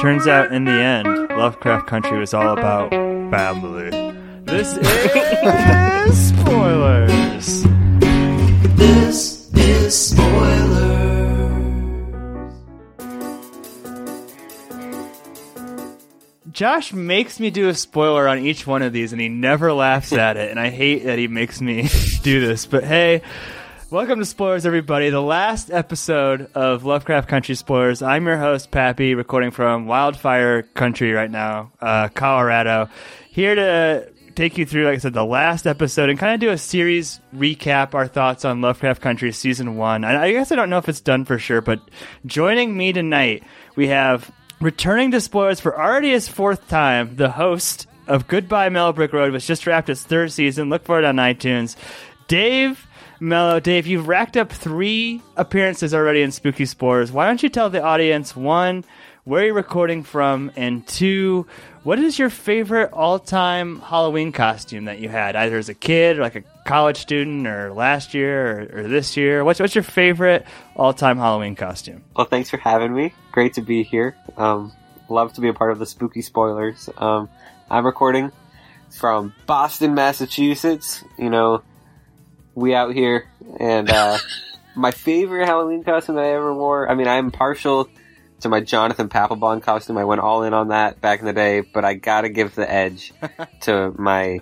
Turns out, in the end, Lovecraft Country was all about family. This is spoilers. This is spoilers. Josh makes me do a spoiler on each one of these, and he never laughs at it. And I hate that he makes me do this. But hey, welcome to Spoilers, everybody. The last episode of Lovecraft Country Spoilers. I'm your host, Pappy, recording from Wildfire Country right now, uh, Colorado. Here to take you through, like I said, the last episode and kind of do a series recap, our thoughts on Lovecraft Country season one. And I guess I don't know if it's done for sure, but joining me tonight, we have returning to spoilers for already his fourth time, the host of Goodbye Mello Road, which just wrapped its third season. Look for it on iTunes. Dave Mello, Dave, you've racked up three appearances already in Spooky Spoilers. Why don't you tell the audience one, where are you're recording from, and two, what is your favorite all-time Halloween costume that you had, either as a kid, or like a college student, or last year, or, or this year? What's what's your favorite all-time Halloween costume? Well, thanks for having me. Great to be here. Um, love to be a part of the spooky spoilers. Um, I'm recording from Boston, Massachusetts. You know, we out here, and uh, my favorite Halloween costume that I ever wore. I mean, I'm partial to my Jonathan Papelbon costume. I went all in on that back in the day, but I gotta give the edge to my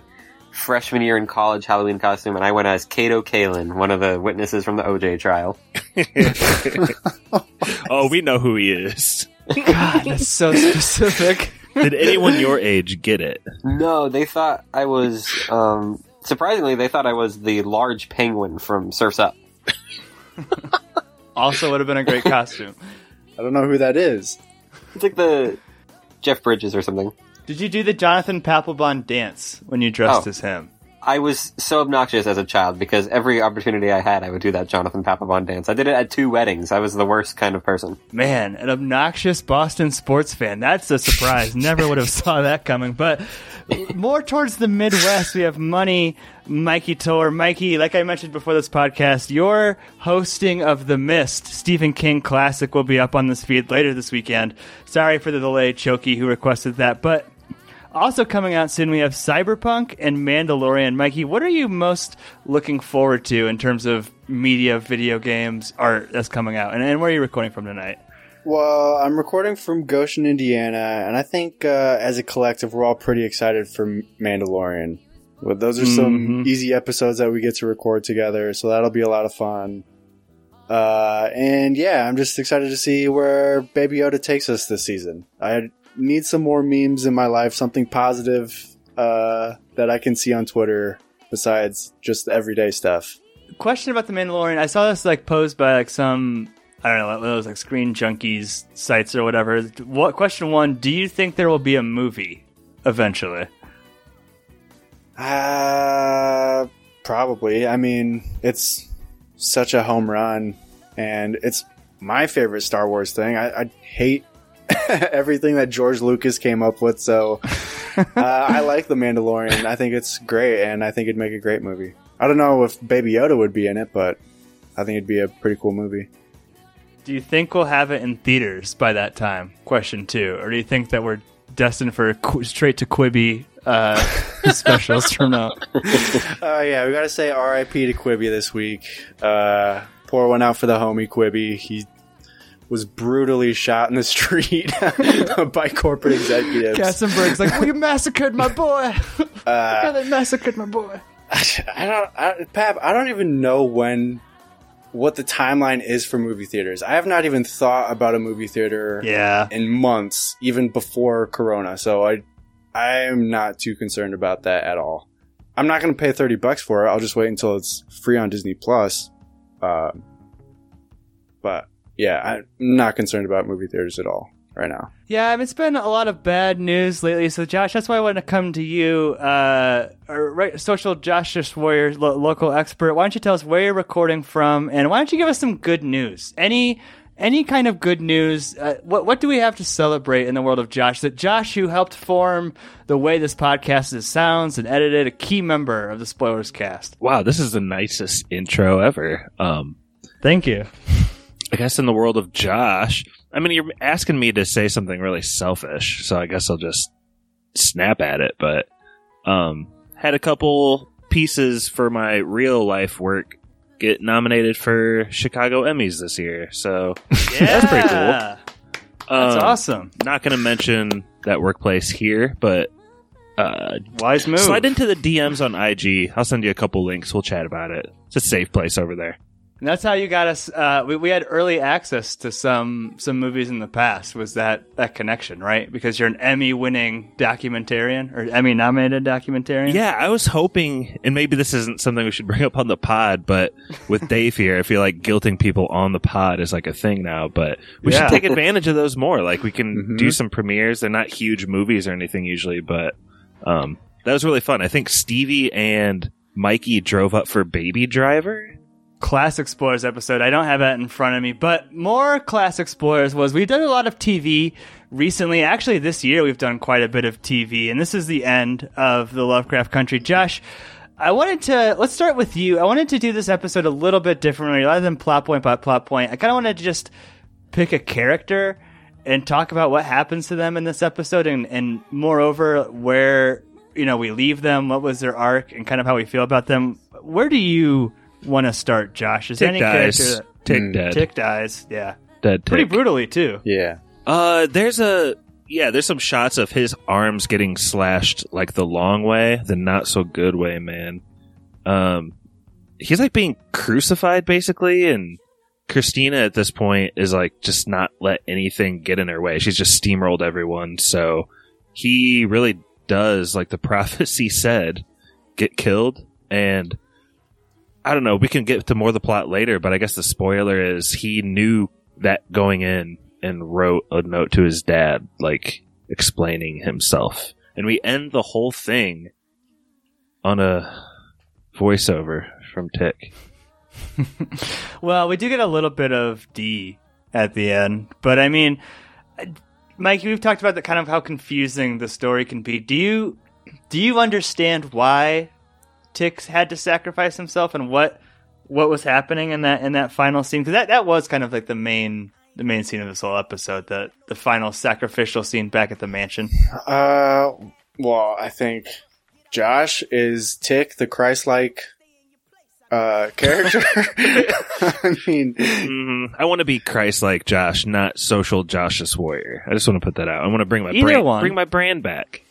freshman year in college Halloween costume, and I went as Kato Kaelin, one of the witnesses from the OJ trial. oh, we know who he is. God, that's so specific. Did anyone your age get it? No, they thought I was. Um, surprisingly, they thought I was the large penguin from Surfs Up. also would have been a great costume. I don't know who that is. It's like the Jeff Bridges or something. Did you do the Jonathan Papelbon dance when you dressed Oh. as him? I was so obnoxious as a child because every opportunity I had, I would do that Jonathan Papelbon dance. I did it at two weddings. I was the worst kind of person. Man, an obnoxious Boston sports fan. That's a surprise. Never would have saw that coming. But more towards the Midwest, we have Money, Mikey Toller. Mikey, like I mentioned before this podcast, your hosting of The Mist, Stephen King classic, will be up on this feed later this weekend. Sorry for the delay, Choky, who requested that. But also coming out soon, we have Cyberpunk and Mandalorian. Mikey, what are you most looking forward to in terms of media, video games, art that's coming out? And, and where are you recording from tonight? Well, I'm recording from Goshen, Indiana, and I think uh, as a collective, we're all pretty excited for Mandalorian. Well, those are some Mhm. easy episodes that we get to record together, so that'll be a lot of fun. Uh, and yeah, I'm just excited to see where Baby Yoda takes us this season. I need some more memes in my life, something positive uh, that I can see on Twitter besides just everyday stuff. Question about the Mandalorian. I saw this like posed by like some I don't know those like Screen Junkies sites or whatever. What question one? Do you think there will be a movie eventually? Uh, probably. I mean, it's such a home run, and it's my favorite Star Wars thing. I, I hate everything that George Lucas came up with, so uh, I like The Mandalorian. I think it's great, and I think it'd make a great movie. I don't know if Baby Yoda would be in it, but I think it'd be a pretty cool movie. Do you think we'll have it in theaters by that time? Question two. Or do you think that we're destined for qu- straight to Quibi uh, specials from now? Oh yeah, we gotta say R.I.P. to Quibi this week. Uh, pour one out for the homie Quibi. He was brutally shot in the street by corporate executives. Katzenberg's like, we massacred my boy. Uh, they massacred my boy. I don't, I, Pap. I don't even know when, what the timeline is for movie theaters. I have not even thought about a movie theater Yeah. in months, even before Corona. So I, I am not too concerned about that at all. I'm not going to pay thirty bucks for it. I'll just wait until it's free on Disney Plus. Uh, but yeah, I'm not concerned about movie theaters at all right now. Yeah, I mean, it's been a lot of bad news lately. So, Josh, that's why I wanted to come to you, uh, or, right, social justice warrior, lo- local expert. Why don't you tell us where you're recording from, and why don't you give us some good news? Any any kind of good news? Uh, what what do we have to celebrate in the world of Josh? That Josh, who helped form the way this podcast is sounds and edited, a key member of the Spoilers Cast. Wow, this is the nicest intro ever. Um, Thank you. I guess in the world of Josh, I mean, you're asking me to say something really selfish, so I guess I'll just snap at it. But um, had a couple pieces for my real life work get nominated for Chicago Emmys this year, so That's pretty cool. That's um, awesome. Not going to mention that workplace here, but uh, Wise move. slide into the DMs on IG. I'll send you a couple links. We'll chat about it. It's a safe place over there. And that's how you got us. Uh, we, we had early access to some some movies in the past. Was that that connection, right? Because you're an Emmy-winning documentarian or Emmy-nominated documentarian. Yeah, I was hoping, and maybe this isn't something we should bring up on the pod, but with Dave here, I feel like guilting people on the pod is like a thing now. But we Yeah. should take advantage of those more. Like we can Mhm. do some premieres. They're not huge movies or anything usually, but um, that was really fun. I think Stevie and Mikey drove up for Baby Driver. Classic Explorers episode. I don't have that in front of me, but more Class Explorers was we've done a lot of TV recently. Actually, this year we've done quite a bit of TV, and this is the end of the Lovecraft Country. Josh, I wanted to let's start with you. I wanted to do this episode a little bit differently, rather than plot point by plot point. I kind of wanted to just pick a character and talk about what happens to them in this episode, and and moreover where you know we leave them, what was their arc, and kind of how we feel about them. Where do you want to start, Josh? Is there Tick any dies. character that Tick Mm. dead. Tick dies? Yeah, Dead pretty brutally too. Yeah. Uh, there's a yeah, there's some shots of his arms getting slashed like the long way, the not so good way, man. Um, he's like being crucified basically, and Christina at this point is like just not let anything get in her way. She's just steamrolled everyone. So he really does, like the prophecy said, get killed. And I don't know, we can get to more of the plot later, but I guess the spoiler is he knew that going in and wrote a note to his dad, like explaining himself. And we end the whole thing on a voiceover from Tick. Well, we do get a little bit of D at the end, but I mean, Mike, we've talked about the kind of how confusing the story can be. Do you do you understand why Tix had to sacrifice himself and what what was happening in that in that final scene? Because that that was kind of like the main the main scene of this whole episode, the the final sacrificial scene back at the mansion. Uh, well, I think Josh is Tick, the Christ-like uh, character. I mean, hmm I want to be Christ-like Josh, not social Joshus warrior. I just want to put that out. I want to bring my brand, one. bring my brand back.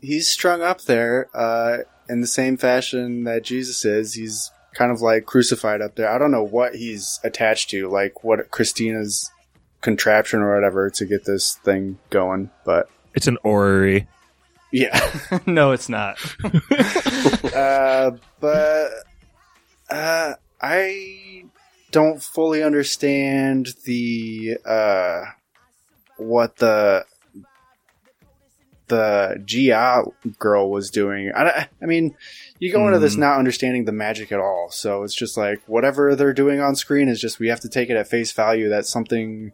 he's strung up there uh, in the same fashion that Jesus is. He's kind of like crucified up there. I don't know what he's attached to, like what Christina's contraption or whatever to get this thing going. But It's an orrery. yeah, no, it's not. uh, but uh, I don't fully understand the uh, what the the Ji-Ah girl was doing. I, I mean, you go into this Mhm. not understanding the magic at all, so it's just like whatever they're doing on screen is just we have to take it at face value that something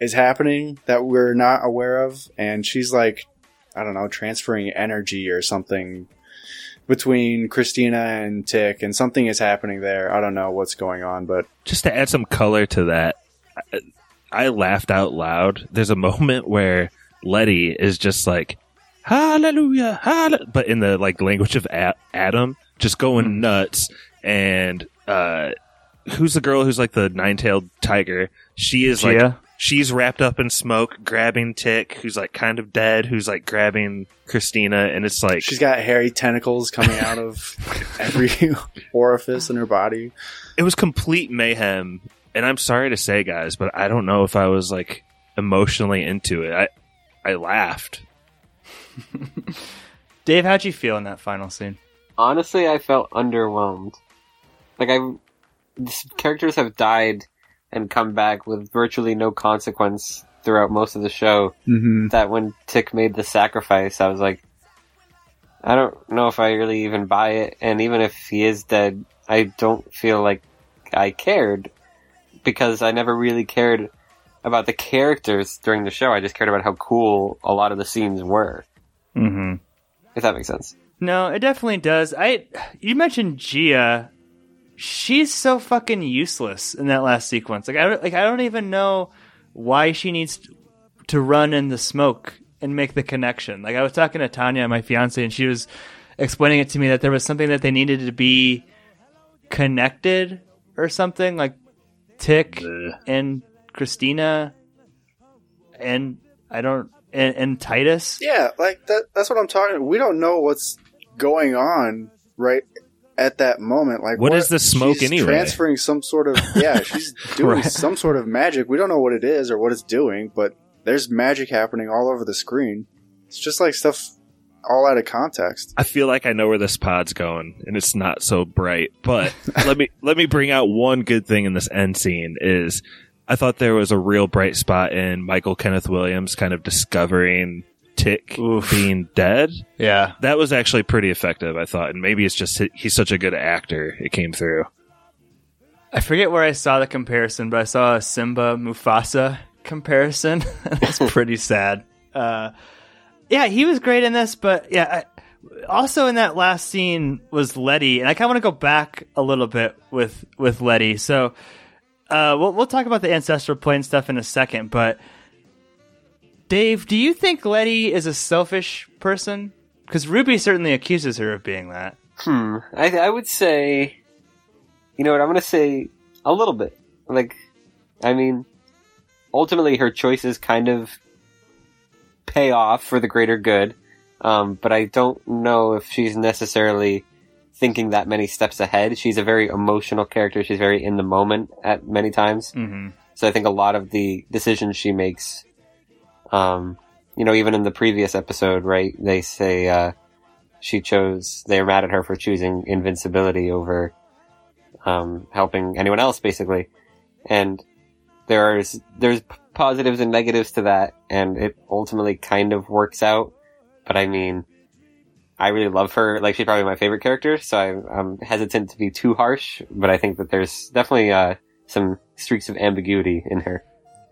is happening that we're not aware of, and she's like, I don't know, transferring energy or something between Christina and Tick, and something is happening there. I don't know what's going on, but just to add some color to that, I, I laughed out loud. There's a moment where Letty is just like, Hallelujah, hallelujah, but in the like language of A- Adam, just going nuts. And uh, who's the girl who's like the nine-tailed tiger? She is like Ji-Ah? she's wrapped up in smoke, grabbing Tick, who's like kind of dead, who's like grabbing Christina, and it's like she's got hairy tentacles coming out of every orifice in her body. it was complete mayhem and i'm sorry to say guys but i don't know if i was like emotionally into it i i laughed Dave, how'd you feel in that final scene? Honestly, I felt underwhelmed. Like I, these characters have died and come back with virtually no consequence throughout most of the show. Mm-hmm. That when Tick made the sacrifice, I was like, I don't know if I really even buy it. And even if he is dead, I don't feel like I cared because I never really cared about the characters during the show. I just cared about how cool a lot of the scenes were. Mm-hmm. If that makes sense. No, it definitely does. I you mentioned Ji-Ah. She's so fucking useless in that last sequence. Like I don't, like I don't even know why she needs to run in the smoke and make the connection. Like I was talking to Tanya, my fiance, and she was explaining it to me that there was something that they needed to be connected or something like Tick Ugh. and Christina and I don't and, and Titus. Yeah, like that. That's what I'm talking. We don't know what's going on right at that moment. Like, What is the smoke she's anyway? Transferring some sort of yeah, she's doing Right. some sort of magic. We don't know what it is or what it's doing, but there's magic happening all over the screen. It's just like stuff all out of context. I feel like I know where this pod's going, and it's not so bright. But let me let me bring out one good thing in this end scene is I thought there was a real bright spot in Michael Kenneth Williams kind of discovering Tick Oof. being dead. Yeah. That was actually pretty effective, I thought, and maybe it's just he's such a good actor it came through. I forget where I saw the comparison, but I saw a Simba Mufasa comparison. That's pretty sad. Uh, yeah, he was great in this, but yeah, I, also in that last scene was Letty, and I kind of want to go back a little bit with with Letty. So uh, we'll we'll talk about the ancestral plane stuff in a second, but Dave, do you think Letty is a selfish person? Because Ruby certainly accuses her of being that. Hmm. I, I would say, you know what? I'm going to say a little bit. Like, I mean, ultimately her choices kind of pay off for the greater good. Um, but I don't know if she's necessarily thinking that many steps ahead. She's a very emotional character. She's very in the moment at many times. Mm-hmm. So I think a lot of the decisions she makes, um, you know, even in the previous episode, right? They say uh, she chose. They're mad at her for choosing invincibility over um, helping anyone else, basically. And there's there's positives and negatives to that, and it ultimately kind of works out. But I mean, I really love her. Like she's probably my favorite character, so I, I'm hesitant to be too harsh. But I think that there's definitely uh, some streaks of ambiguity in her.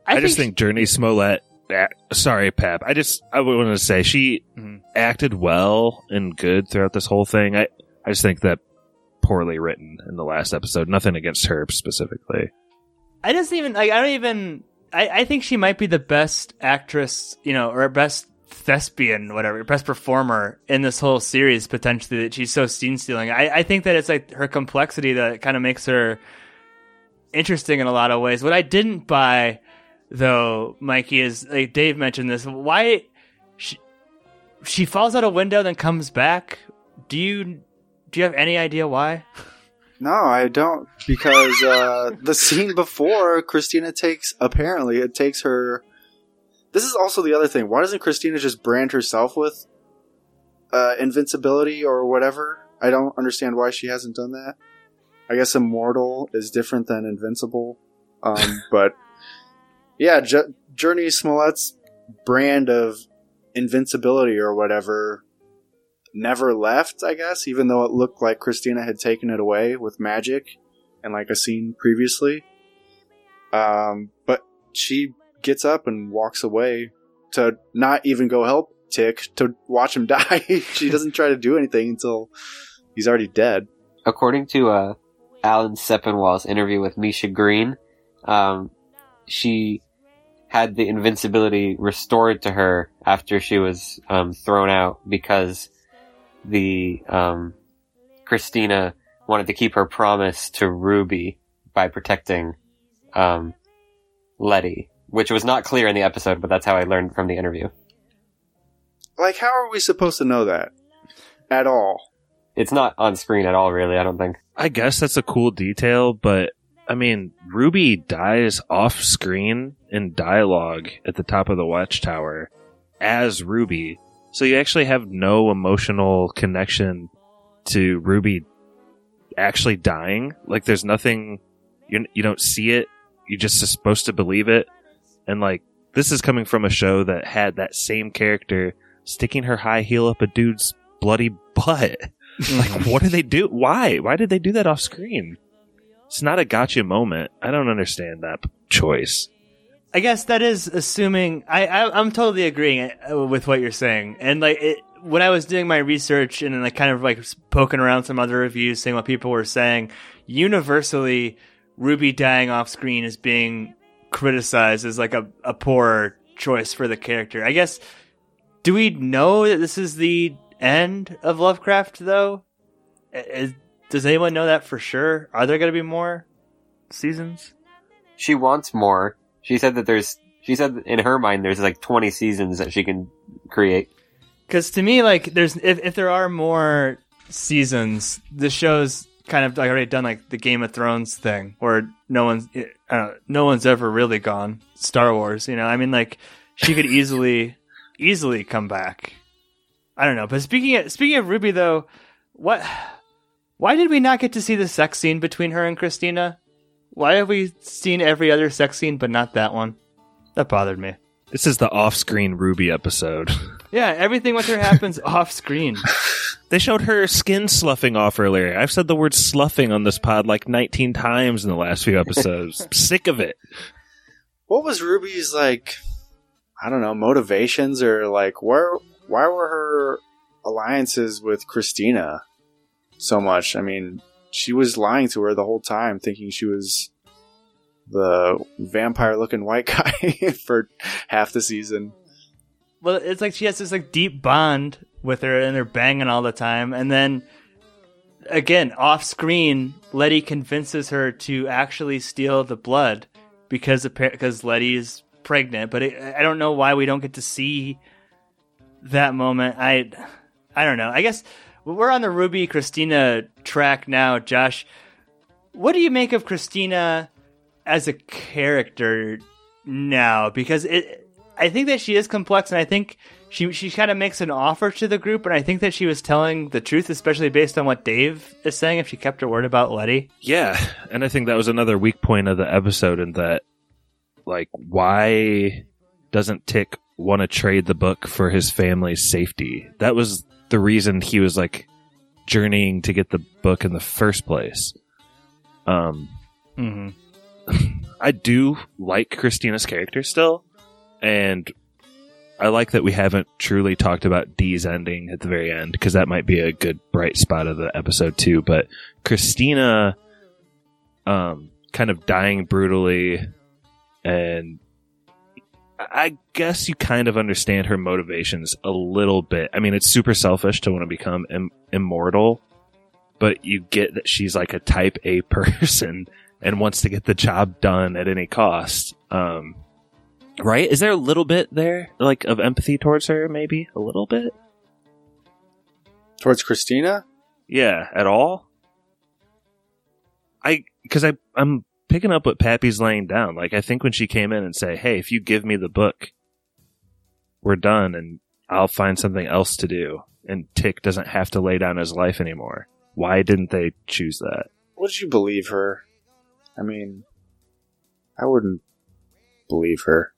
I, just think Jurnee Smollett. ah, Sorry, Pep. I just I wanted to say she Mhm. acted well and good throughout this whole thing. I I just think that poorly written in the last episode. Nothing against her specifically. I just even like I don't even I, I think she might be the best actress, you know, or best thespian, whatever, best performer in this whole series potentially that she's so scene stealing. I, I think that it's like her complexity that kind of makes her interesting in a lot of ways. What I didn't buy though, Mikey, is like Dave mentioned this. Why she she falls out a window then comes back? Do you do you have any idea why? No, I don't because uh, the scene before Christina takes apparently it takes her. This is also the other thing. Why doesn't Christina just brand herself with uh, invincibility or whatever? I don't understand why she hasn't done that. I guess immortal is different than invincible, um, but yeah, J- Jurnee Smollett's brand of invincibility or whatever never left, I guess, even though it looked like Christina had taken it away with magic and like a scene previously. Um, but she gets up and walks away to not even go help Tick to watch him die. she doesn't try to do anything until he's already dead. according to uh, Alan Sepinwall's interview with Misha Green, um, she had the invincibility restored to her after she was um, thrown out because the um, Christina wanted to keep her promise to Ruby by protecting um, Letty, which was not clear in the episode, but that's how I learned from the interview. Like, how are we supposed to know that at all? It's not on screen at all, really. I don't think. I guess that's a cool detail, but I mean, Ruby dies off screen in dialogue at the top of the watchtower as Ruby. So you actually have no emotional connection to Ruby actually dying. Like there's nothing you you don't see it. You're just supposed to believe it. And like this is coming from a show that had that same character sticking her high heel up a dude's bloody butt. Like, what did they do? Why? Why did they do that off screen? It's not a gotcha moment. I don't understand that choice. I guess that is assuming. I, I I'm totally agreeing uh, with what you're saying, and like it, when I was doing my research and then like kind of like poking around some other reviews, seeing what people were saying, universally, Ruby dying off screen is being criticized as like a, a poor choice for the character. I guess. Do we know that this is the end of Lovecraft though? Is, does anyone know that for sure? Are there going to be more seasons? She wants more. She said that there's. She said that in her mind there's like 20 seasons that she can create. Because to me, like, there's if if there are more seasons, the show's kind of like already done like the Game of Thrones thing, where no one's uh, no one's ever really gone. Star Wars, you know. I mean, like, she could easily easily come back. I don't know. But speaking of, speaking of Ruby, though, what? Why did we not get to see the sex scene between her and Christina? Why have we seen every other sex scene but not that one? That bothered me. This is the off-screen Ruby episode. Yeah, everything with her happens off screen. They showed her skin sloughing off earlier. I've said the word sloughing on this pod like 19 times in the last few episodes. Sick of it. What was Ruby's like? I don't know motivations or like where why were her alliances with Christina so much? I mean, she was lying to her the whole time, thinking she was the vampire-looking white guy for half the season. well, it's like she has this like deep bond with her, and they're banging all the time, and then again off screen, Letty convinces her to actually steal the blood because because Letty is pregnant. But it, I don't know why we don't get to see that moment. I I don't know. I guess we're on the Ruby Christina track now, Josh. What do you make of Christina as a character now? Because it, I think that she is complex, and I think she she kind of makes an offer to the group, and I think that she was telling the truth, especially based on what Dave is saying. If she kept her word about Letty, Yeah, and I think that was another weak point of the episode in that, like, why doesn't Tick want to trade the book for his family's safety? That was the reason he was like journeying to get the book in the first place. Um, mm-hmm. I do like Christina's character still, and I like that we haven't truly talked about Dee's ending at the very end because that might be a good bright spot of the episode too. But Christina, um, kind of dying brutally, and I guess you kind of understand her motivations a little bit. I mean, it's super selfish to want to become Im- immortal, but you get that she's like a type A person and wants to get the job done at any cost. Um, right? Is there a little bit there, like, of empathy towards her? Maybe a little bit. Towards Christina? Yeah, at all. I because I I'm picking up what Pappy's laying down. Like, I think when she came in and say, "Hey, if you give me the book, we're done, and I'll find something else to do," and Tick doesn't have to lay down his life anymore. Why didn't they choose that? Would you believe her? I mean, I wouldn't believe her.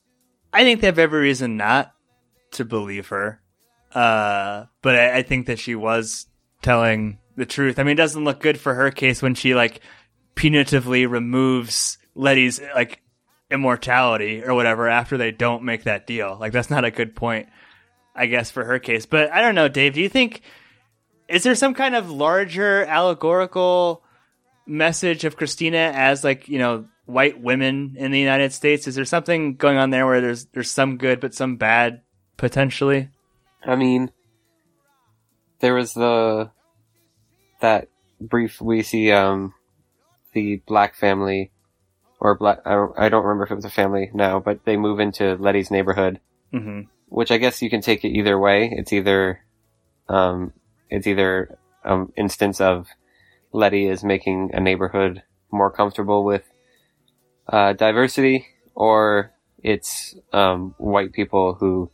I think they have every reason not to believe her. Uh, but I, I think that she was telling the truth. I mean, it doesn't look good for her case when she like punitively removes Letty's like immortality or whatever after they don't make that deal. Like that's not a good point, I guess, for her case. But I don't know, Dave. Do you think is there some kind of larger allegorical message of Christina as like you know white women in the United States? Is there something going on there where there's there's some good but some bad potentially? I mean, there was the that brief we see um the black family or black I don't I don't remember if it was a family now, but they move into Letty's neighborhood, Mm-hmm. which I guess you can take it either way. It's either um it's either um instance of Letty is making a neighborhood more comfortable with uh, diversity, or it's um, white people who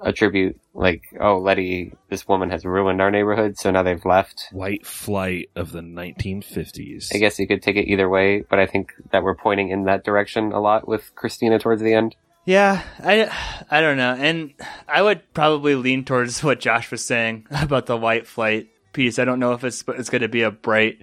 attribute like, oh, Letty, this woman has ruined our neighborhood, so now they've left. White flight of the 1950s. I guess you could take it either way, but I think that we're pointing in that direction a lot with Christina towards the end. Yeah, I, I don't know. And I would probably lean towards what Josh was saying about the white flight piece. I don't know if it's it's going to be a bright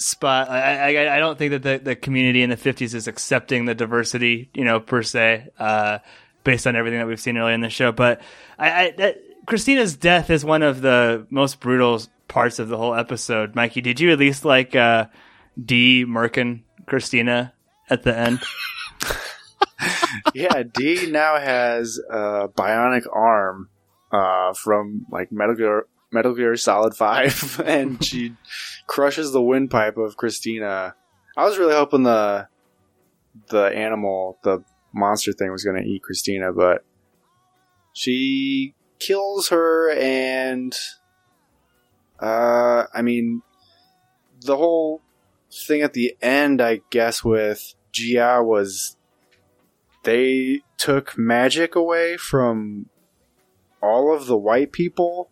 spot. I, I, I don't think that the, the community in the 50s is accepting the diversity, you know, per se, uh, based on everything that we've seen earlier in the show. But I, I that, Christina's death is one of the most brutal parts of the whole episode. Mikey, did you at least like uh, D. Merkin Christina at the end? yeah, D now has a bionic arm uh, from like Metal Gear, Metal Gear Solid Five, and she crushes the windpipe of Christina. I was really hoping the the animal, the monster thing, was going to eat Christina, but she kills her, and uh, I mean, the whole thing at the end, I guess, with Ji-Ah was they took magic away from all of the white people.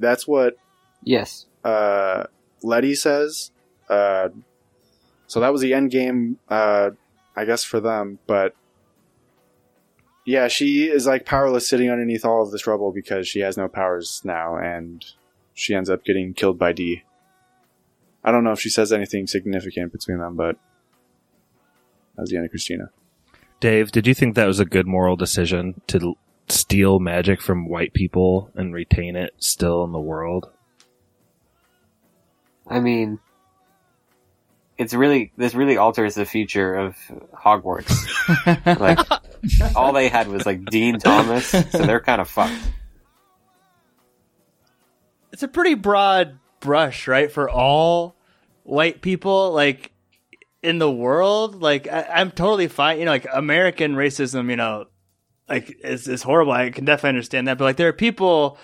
That's what Yes. uh, Letty says. Uh, so that was the end game, uh, I guess, for them. But yeah, she is like powerless sitting underneath all of this rubble because she has no powers now, and she ends up getting killed by D. I don't know if she says anything significant between them, but that was the end of Christina. Dave, did you think that was a good moral decision to l- steal magic from white people and retain it still in the world? I mean, it's really this really alters the future of Hogwarts. like all they had was like Dean Thomas, so they're kind of fucked. it's a pretty broad brush, right, for all white people, like in the world. Like I, I'm totally fine, you know, like American racism, you know, like is is horrible. I can definitely understand that, but like there are people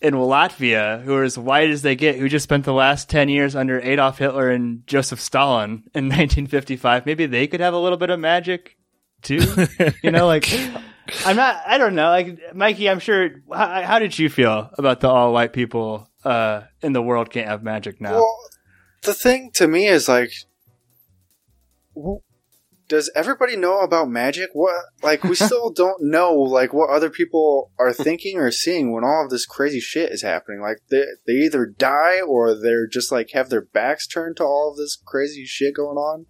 in Latvia who are as white as they get, who just spent the last ten years under Adolf Hitler and Joseph Stalin in 1955. Maybe they could have a little bit of magic too, you know, like. I'm not. I don't know. Like Mikey, I'm sure. How, how did you feel about the all white people uh, in the world can't have magic now? Well, the thing to me is like, does everybody know about magic? What like we still don't know like what other people are thinking or seeing when all of this crazy shit is happening. Like they they either die or they're just like have their backs turned to all of this crazy shit going on.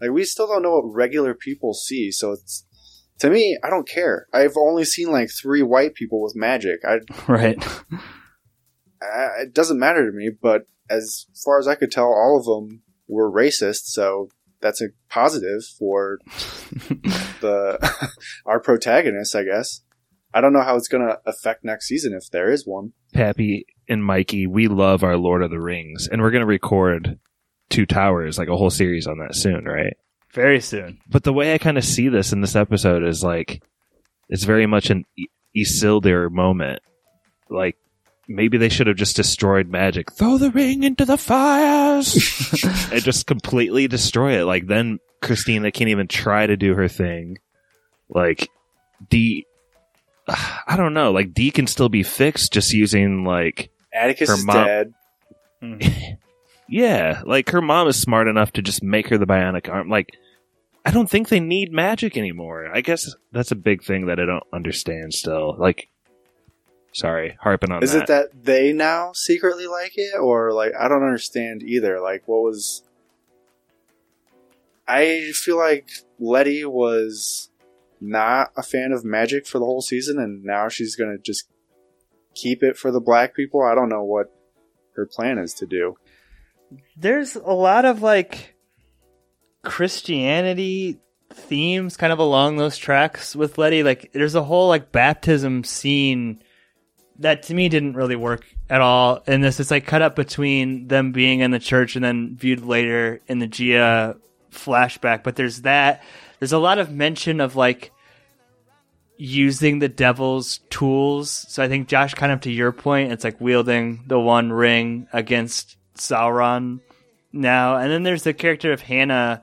Like we still don't know what regular people see. So it's to me, I don't care. I've only seen like three white people with magic. I right. uh, it doesn't matter to me, but as far as I could tell, all of them were racist, so that's a positive for the our protagonist, I guess. I don't know how it's going to affect next season if there is one. Pappy and Mikey, we love our Lord of the Rings, and we're going to record Two Towers, like a whole series on that soon, right? Very soon. But the way I kind of see this in this episode is like, it's very much an Isildur moment. Like, maybe they should have just destroyed magic. Throw the ring into the fires! and just completely destroy it. Like, then Christina can't even try to do her thing. Like, D. I don't know. Like, D can still be fixed just using, like, Atticus Her is mom- dead. yeah, like her mom is smart enough to just make her the bionic arm. Like, I don't think they need magic anymore. I guess that's a big thing that I don't understand still. Like, sorry, harping on Is that. it that they now secretly like it, or like I don't understand either? Like, what was? I feel like Letty was not a fan of magic for the whole season, and now she's gonna just keep it for the black people. I don't know what her plan is to do. There's a lot of like Christianity themes kind of along those tracks with Letty. Like there's a whole like baptism scene that to me didn't really work at all in this. It's like cut up between them being in the church and then viewed later in the Ji-Ah flashback. But there's that. There's a lot of mention of like using the devil's tools. So I think Josh, kind of to your point, it's like wielding the one ring against Sauron now. And then there's the character of Hannah.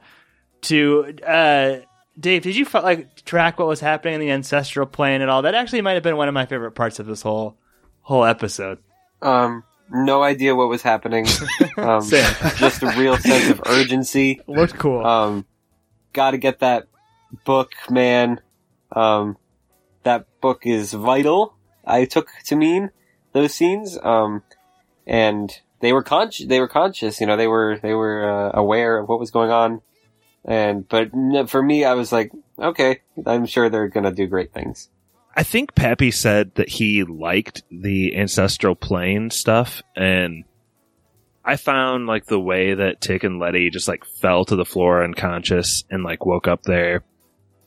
To uh, Dave, did you like track what was happening in the ancestral plane at all? That actually might have been one of my favorite parts of this whole whole episode. Um, no idea what was happening. Um, just a real sense of urgency. Looked cool. Um, got to get that book, man. Um, that book is vital. I took to mean those scenes. Um, and they were conscious. They were conscious. You know, they were they were uh, aware of what was going on. And but for me, I was like, okay, I'm sure they're gonna do great things. I think Pappy said that he liked the ancestral plane stuff, and I found like the way that Tick and Letty just like fell to the floor unconscious and like woke up there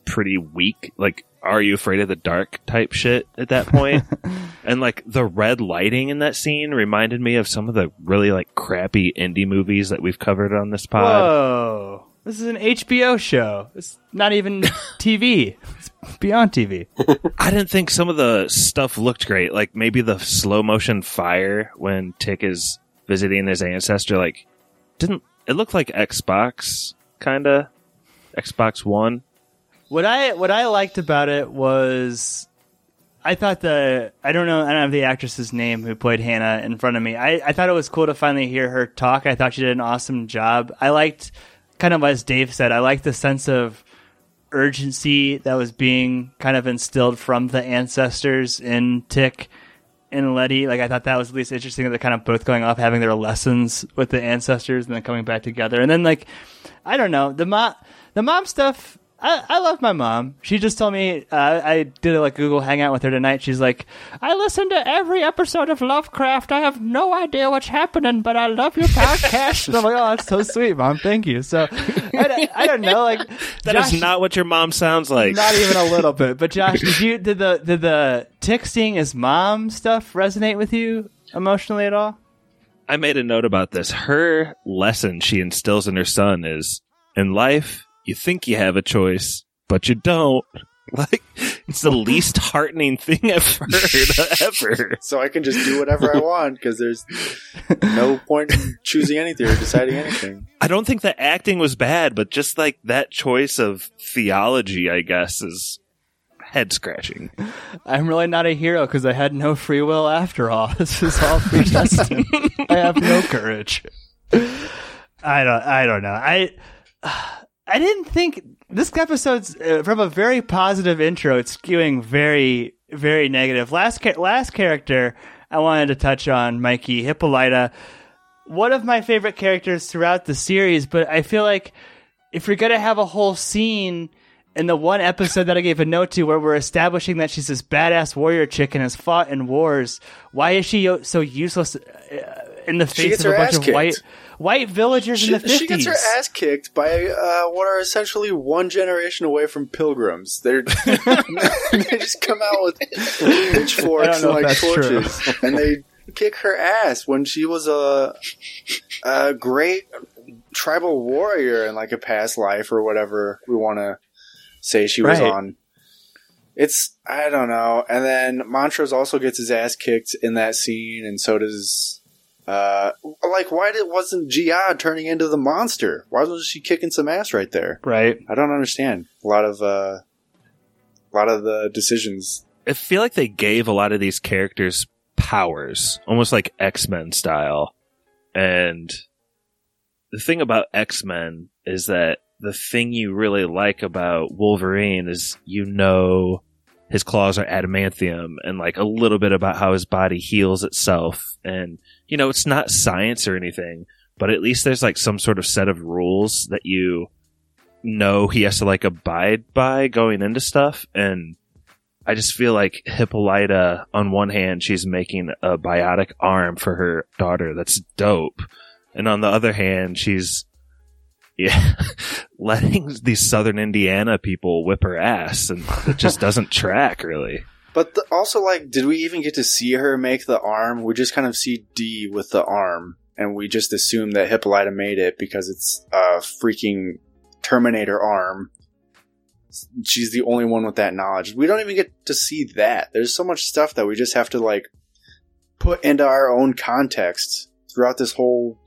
pretty weak. Like, are you afraid of the dark type shit at that point? and like the red lighting in that scene reminded me of some of the really like crappy indie movies that we've covered on this pod. Whoa. This is an HBO show. It's not even TV. It's beyond TV. I didn't think some of the stuff looked great. Like maybe the slow motion fire when Tick is visiting his ancestor. Like, didn't it look like Xbox kind of Xbox One? What I what I liked about it was I thought the I don't know I don't have the actress's name who played Hannah in front of me. I, I thought it was cool to finally hear her talk. I thought she did an awesome job. I liked kind of as Dave said, I liked the sense of urgency that was being kind of instilled from the ancestors in Tick and Letty. Like I thought that was at least interesting that they're kind of both going off having their lessons with the ancestors and then coming back together. And then like I don't know the mom the mom stuff. I, I love my mom. She just told me uh, I did a like Google Hangout with her tonight. She's like, I listen to every episode of Lovecraft. I have no idea what's happening, but I love your podcast. and I'm like, oh, that's so sweet, mom. Thank you. So I, don't- I don't know, like That's Josh- not what your mom sounds like. not even a little bit. But Josh, did you did the did the seeing his mom stuff resonate with you emotionally at all? I made a note about this. Her lesson she instills in her son is in life, you think you have a choice, but you don't. Like, it's the least heartening thing I've heard ever. So I can just do whatever I want because there's no point in choosing anything or deciding anything. I don't think the acting was bad, but just like that choice of theology, I guess, is head scratching. I'm really not a hero because I had no free will after all. This is all predestined. I have no courage. I don't. I don't know. I. I didn't think this episode's uh, from a very positive intro. It's skewing very, very negative. Last cha- last character I wanted to touch on, Mikey Hippolyta. One of my favorite characters throughout the series, but I feel like if you're gonna have a whole scene in the one episode that I gave a note to where we're establishing that she's this badass warrior chick and has fought in wars, why is she so useless uh, in the face of a bunch of kicked. white white villagers She, in the 50s? she gets her ass kicked by uh, what are essentially one generation away from pilgrims. They're they just come out with pitchforks and like that's true. torches, and they kick her ass when she was a a great tribal warrior in like a past life or whatever we want to say she was Right. on. It's I don't know. And then Montrose also gets his ass kicked in that scene, and so does uh like why did wasn't Ji-Ah turning into the monster? Why wasn't she kicking some ass right there? right. I don't understand. A lot of uh a lot of the decisions. I feel like they gave a lot of these characters powers, almost like X Men style. And the thing about X Men is that the thing you really like about Wolverine is you know his claws are adamantium and like a little bit about how his body heals itself. And, you know, it's not science or anything, but at least there's like some sort of set of rules that you know he has to like abide by going into stuff. And I just feel like Hippolyta, on one hand, she's making a biotic arm for her daughter. That's dope. And on the other hand, she's, yeah, letting these southern Indiana people whip her ass. And it just doesn't track, really. But the, also, like, did we even get to see her make the arm? We just kind of see D with the arm, and we just assume that Hippolyta made it because it's a freaking Terminator arm. She's the only one with that knowledge. We don't even get to see that. There's so much stuff that we just have to like put into our own context throughout this whole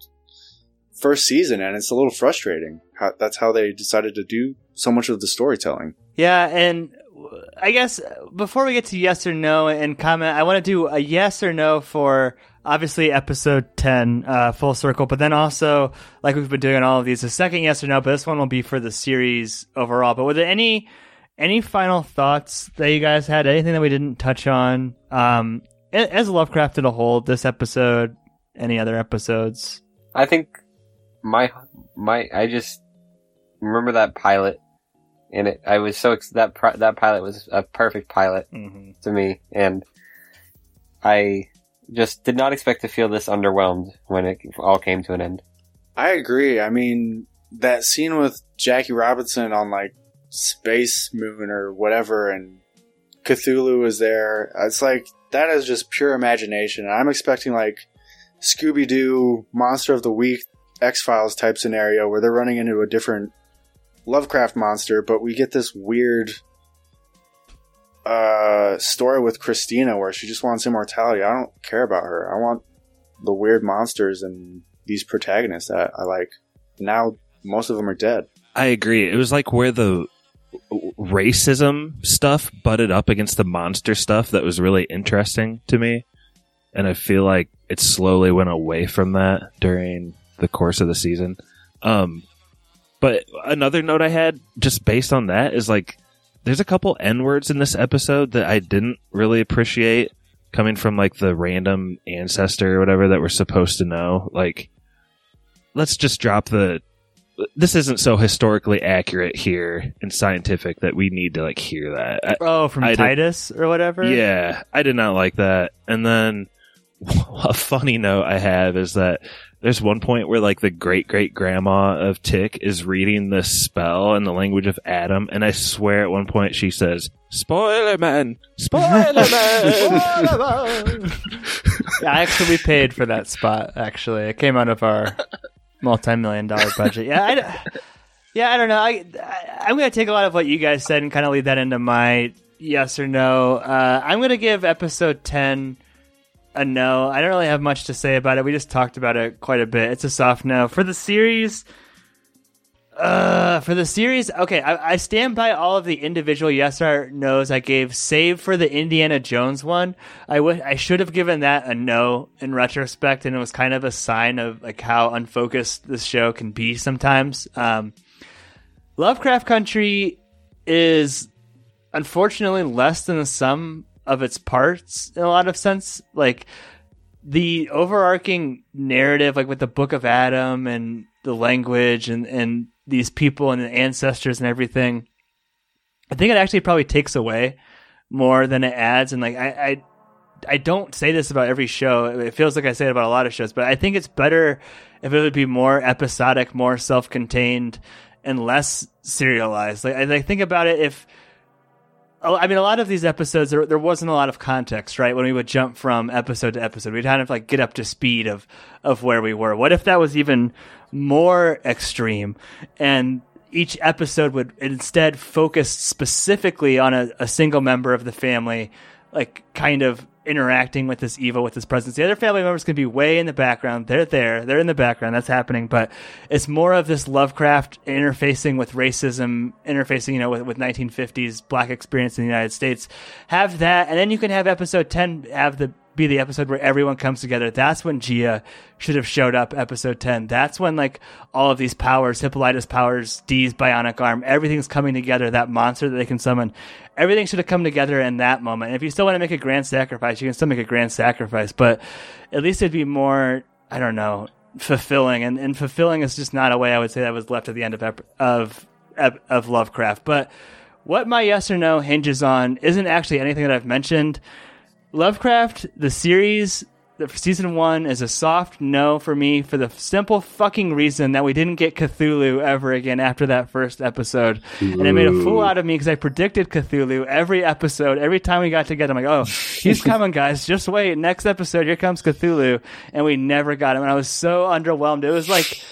first season, and it's a little frustrating. How, that's how they decided to do so much of the storytelling. Yeah, and I guess before we get to yes or no and comment, I want to do a yes or no for obviously episode 10, uh, full circle, but then also, like we've been doing on all of these, a second yes or no, but this one will be for the series overall. But were there any, any final thoughts that you guys had? Anything that we didn't touch on? Um, a- as Lovecraft did a whole, this episode, any other episodes? I think my my I just remember that pilot, and it I was so ex- that that pilot was a perfect pilot Mm-hmm. to me, and I just did not expect to feel this underwhelmed when it all came to an end. I agree. I mean, that scene with Jackie Robinson on like Space Moon or whatever, and Cthulhu is there. It's like that is just pure imagination. I'm expecting like Scooby Doo Monster of the Week X Files type scenario where they're running into a different Lovecraft monster, but we get this weird uh story with Christina where she just wants immortality. I don't care about her. I want the weird monsters and these protagonists that I like. Now most of them are dead. I agree. It was like where the racism stuff butted up against the monster stuff that was really interesting to me. And I feel like it slowly went away from that during the course of the season. Um, but another note I had just based on that is like, there's a couple N words in this episode that I didn't really appreciate coming from like the random ancestor or whatever that we're supposed to know. Like, let's just drop the this isn't so historically accurate here and scientific that we need to like hear that. I, Oh, from I did- Titus or whatever. yeah, I did not like that. And then a funny note I have is that there's one point where like the great great grandma of Tick is reading the spell in the language of Adam, and I swear at one point she says, "Spoiler man, spoiler man." Yeah, I actually paid for that spot. Actually, it came out of our multi-million dollar budget. Yeah, I, d- yeah, I don't know. I, I I'm gonna take a lot of what you guys said and kind of lead that into my yes or no. Uh, I'm gonna give episode ten a no. I don't really have much to say about it. We just talked about it quite a bit. It's a soft no for the series. Uh, for the series, okay, I, I stand by all of the individual yes or no's I gave, save for the Indiana Jones one. I should have given that a no in retrospect, and it was kind of a sign of like how unfocused this show can be sometimes. Um, Lovecraft Country is unfortunately less than the sum of its parts in a lot of sense. Like the overarching narrative, like with the Book of Adam and the language and and these people and the ancestors and everything, I think it actually probably takes away more than it adds. And like I, I I don't say this about every show. It feels like I say it about a lot of shows, but I think it's better if it would be more episodic, more self-contained, and less serialized. Like I like, think about it if. Oh, I mean, a lot of these episodes, there, there wasn't a lot of context, right? When we would jump from episode to episode, we'd kind of like get up to speed of, of where we were. What if that was even more extreme and each episode would instead focus specifically on a, a single member of the family, like kind of interacting with this evil, with this presence. The other family members can be way in the background. They're there. They're in the background. That's happening. But it's more of this Lovecraft interfacing with racism, interfacing, you know, with, with 1950s black experience in the United States. Have that. And then you can have episode 10 have the, be the episode where everyone comes together. That's when Ji-Ah should have showed up episode 10. That's when like all of these powers, Hippolyta's powers, Dee's bionic arm, everything's coming together. That monster that they can summon. Everything should have come together in that moment. And if you still want to make a grand sacrifice, you can still make a grand sacrifice, but at least it'd be more, I don't know, fulfilling. And, and fulfilling is just not a way I would say that was left at the end of, ep- of, of Lovecraft. But what my yes or no hinges on isn't actually anything that I've mentioned. Lovecraft, the series, the season one is a soft no for me for the simple fucking reason that we didn't get Cthulhu ever again after that first episode, and it made a fool out of me because I predicted Cthulhu every episode. Every time we got together, I'm like, "Oh, he's coming, guys! Just wait. Next episode, here comes Cthulhu," and we never got him, and I was so underwhelmed. It was like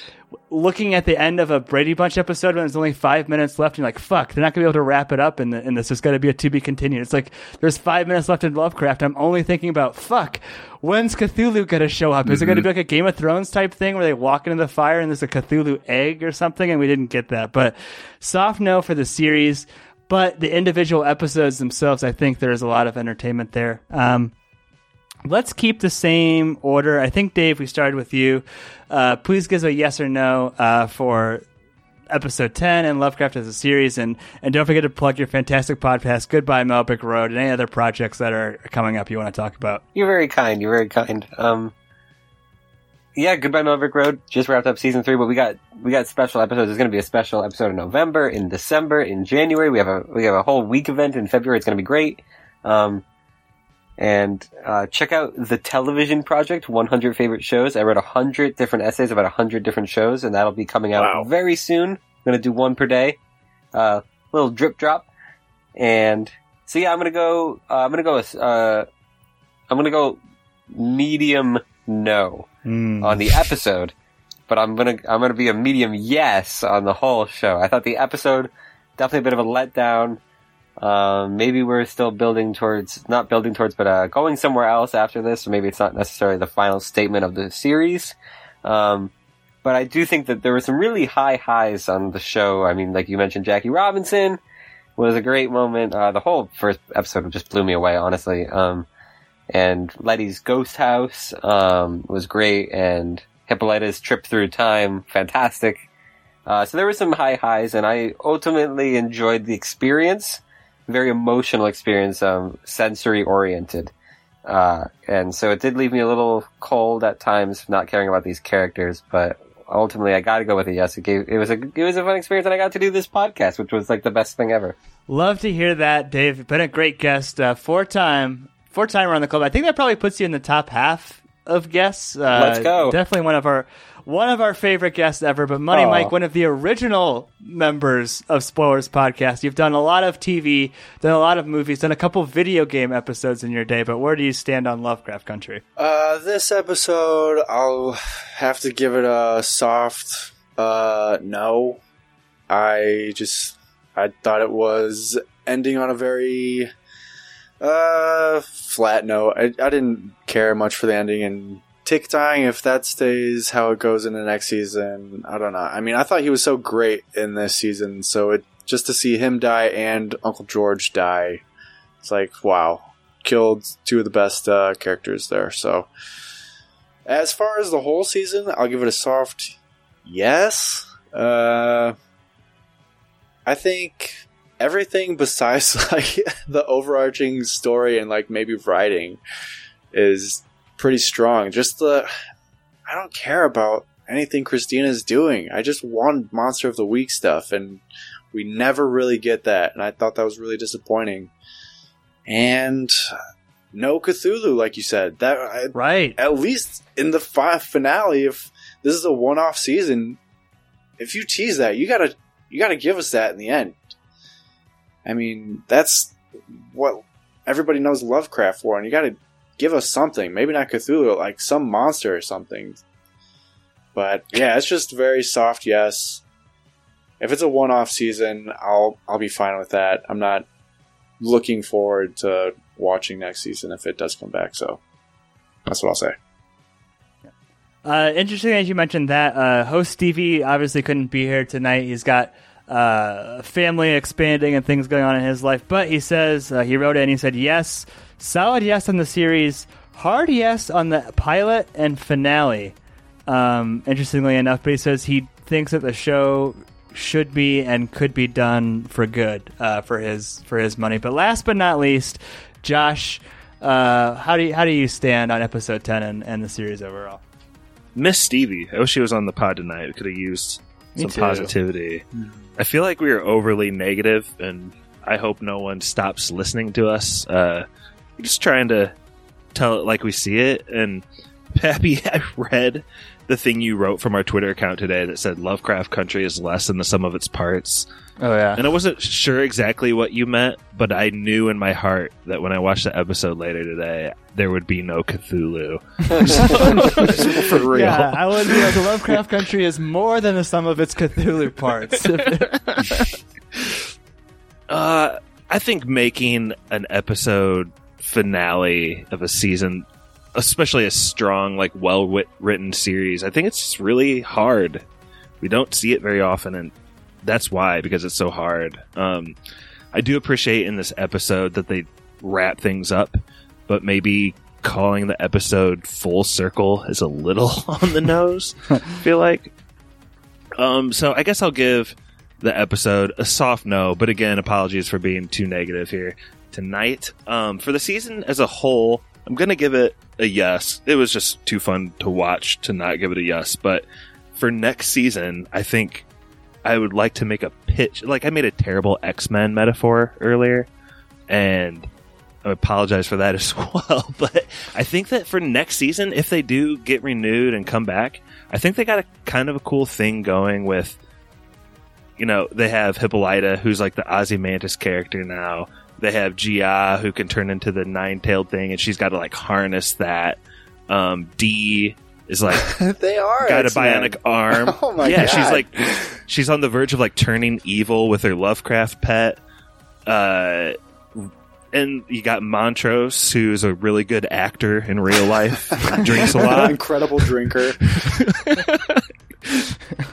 looking at the end of a Brady Bunch episode when there's only five minutes left, and you're like, fuck, they're not gonna be able to wrap it up in, the, in this. There's gotta be a to be continued. It's like there's five minutes left in Lovecraft. I'm only thinking about fuck. When's Cthulhu gonna show up? Is it gonna be like a Game of Thrones type thing where they walk into the fire and there's a Cthulhu egg or something? And we didn't get that. But soft no for the series. But the individual episodes themselves, I think there's a lot of entertainment there. Um, Let's keep the same order. I think, Dave, we started with you. Uh, please give us a yes or no uh, for episode 10 and Lovecraft as a series. And, and don't forget to plug your fantastic podcast, Goodbye Mello Brick Road, and any other projects that are coming up you want to talk about. You're very kind. You're very kind. Um, yeah, goodbye Mello Brick Road. Just wrapped up season three, but we got we got special episodes. There's going to be a special episode in November, in December, in January. We have a we have a whole week event in February. It's going to be great. Um, And uh, check out the Television Project 100 Favorite Shows. I wrote 100 different essays about 100 different shows, and that'll be coming out Wow. very soon. I'm going to do one per day. Uh, little drip drop. And so yeah, I'm going to go, uh, I'm going to go with, uh, I'm going to go medium no Mm. on the episode, but I'm gonna I'm gonna be a medium yes on the whole show. I thought the episode definitely a bit of a letdown. Um, maybe we're still building towards not building towards, but uh, going somewhere else after this. Or maybe it's not necessarily the final statement of the series. Um, but I do think that there were some really high highs on the show. I mean, like you mentioned, Jackie Robinson was a great moment. Uh, the whole first episode just blew me away, honestly. Um, and Leti's ghost house um, was great, and Hippolyta's trip through time, fantastic. Uh, so there were some high highs, and I ultimately enjoyed the experience. Very emotional experience, um, sensory oriented. Uh, and so it did leave me a little cold at times, not caring about these characters, but ultimately I gotta go with a yes. It gave, it was a, it was a fun experience, and I got to do this podcast, which was like the best thing ever. Love to hear that, Dave. You've been a great guest, uh, four time, four time around the club. I think that probably puts you in the top half of guests. Uh, Let's go. Definitely one of our one of our favorite guests ever. But Money Aw. Mike, one of the original members of Spoilers Podcast. You've done a lot of TV, done a lot of movies, done a couple video game episodes in your day. But where do you stand on Lovecraft Country? Uh, this episode, I'll have to give it a soft uh, no. I just, I thought it was ending on a very uh, flat note. I, I didn't care much for the ending, and Tick Dying, if that stays how it goes in the next season, I don't know. I mean, I thought he was so great in this season, so it just to see him die and Uncle George die, it's like, wow killed two of the best uh, characters there. So, as far as the whole season, I'll give it a soft yes. Uh, I think everything besides like the overarching story and like maybe writing is pretty strong. Just the I don't care about anything Christina's doing. I just want Monster of the Week stuff, and we never really get that. And I thought that was really disappointing and uh, no Cthulhu, like you said. That Right. at least in the fi- finale, if this is a one-off season, if you tease that, you gotta you gotta give us that in the end. I mean, that's what everybody knows Lovecraft for, and you gotta give us something. Maybe not Cthulhu, like some monster or something. But yeah, it's just very soft. Yes, if it's a one-off season, I'll I'll be fine with that. I'm not looking forward to watching next season if it does come back. So that's what I'll say. Uh, interesting as you mentioned that. Uh, host Stevie obviously couldn't be here tonight. He's got uh, family expanding and things going on in his life. But he says, uh, he wrote it and he said, yes, solid yes on the series, hard yes on the pilot and finale. Um, interestingly enough, but he says he thinks that the show should be and could be done for good uh, for his for his money. But last but not least, Josh, uh, how do you, how do you stand on episode ten and, and the series overall? Miss Stevie. I wish she was on the pod tonight. We could have used Me some too. positivity. I feel like we are overly negative, and I hope no one stops listening to us. Uh, we're just trying to tell it like we see it. And Pappy, I read the thing you wrote from our Twitter account today that said Lovecraft Country is less than the sum of its parts. Oh yeah, And I wasn't sure exactly what you meant, but I knew in my heart that when I watched the episode later today, there would be no Cthulhu. For real. Yeah, I would be like, Lovecraft Country is more than the sum of its Cthulhu parts. Uh, I think making an episode finale of a season, especially a strong, like well written series, I think it's really hard. We don't see it very often, and that's why because it's so hard. Um, I do appreciate in this episode that they wrap things up, but maybe calling the episode full circle is a little on the nose. I feel like. Um, so I guess I'll give the episode a soft no, but again, apologies for being too negative here tonight. Um, for the season as a whole, I'm gonna give it a yes. It was just too fun to watch to not give it a yes. But for next season, I think I would like to make a pitch. Like I made a terrible X Men metaphor earlier, and I apologize for that as well. But I think that for next season, if they do get renewed and come back, I think they got a kind of a cool thing going with, you know, they have Hippolyta, who's like the Ozymandias character now. They have Ji-Ah, who can turn into the nine tailed thing, and she's got to like harness that. Um, Dee is like they are got a X-Men. bionic arm. Oh my yeah, God. she's like she's on the verge of like turning evil with her Lovecraft pet. Uh and you got Montrose, who's a really good actor in real life, drinks a lot. incredible drinker.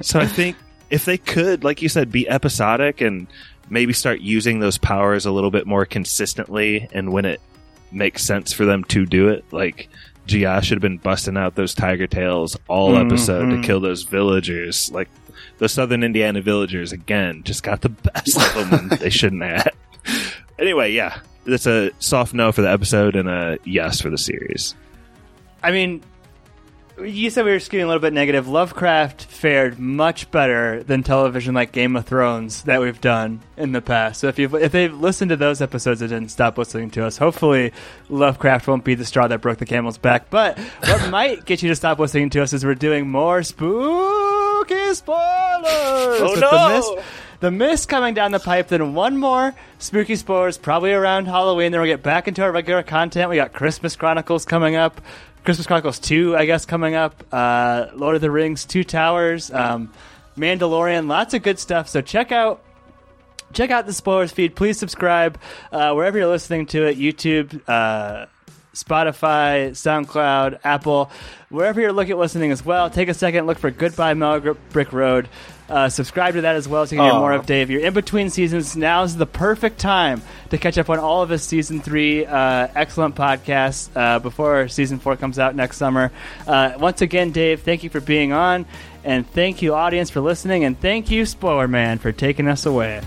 So I think if they could, like you said, be episodic and maybe start using those powers a little bit more consistently and when it makes sense for them to do it, like Ji-Ah should have been busting out those tiger tails all episode to kill those villagers. Like those southern Indiana villagers again, just got the best of them when they shouldn't have. Anyway, yeah. That's a soft no for the episode and a yes for the series. I mean, you said we were skewing a little bit negative. Lovecraft fared much better than television like Game of Thrones that we've done in the past. So if you if they've listened to those episodes and didn't stop listening to us, hopefully Lovecraft won't be the straw that broke the camel's back. But what might get you to stop listening to us is we're doing more spooky spoilers. Oh, with no! The mist, the mist coming down the pipe. Then one more spooky spoilers, probably around Halloween. Then we'll get back into our regular content. We got Christmas Chronicles coming up. Christmas Chronicles 2, I guess, coming up. Uh, Lord of the Rings, Two Towers, um, Mandalorian, lots of good stuff. So check out check out the spoilers feed. Please subscribe uh, wherever you're listening to it YouTube, uh, Spotify, SoundCloud, Apple, wherever you're looking listening as well. Take a second, look for Goodbye Mello Brick Road. Uh, subscribe to that as well so you can hear Aw. more of Dave. You're in between seasons. Now is the perfect time to catch up on all of his season three uh, excellent podcasts uh, before season four comes out next summer. Uh, once again, Dave, thank you for being on. And thank you, audience, for listening. And thank you, Spoiler Man, for taking us away.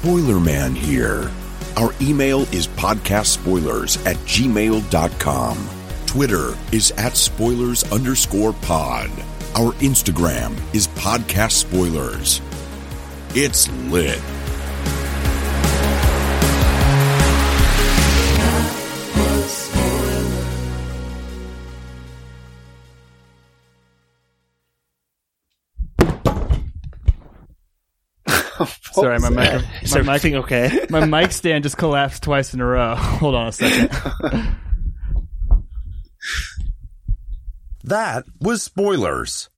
Spoiler Man here. Our email is podcastspoilers at gmail.com. Twitter is at spoilers underscore pod. Our Instagram is podcast spoilers. It's lit. Oh, sorry, my mic, Is my, mic, everything okay? my mic stand just collapsed twice in a row. Hold on a second. That was spoilers.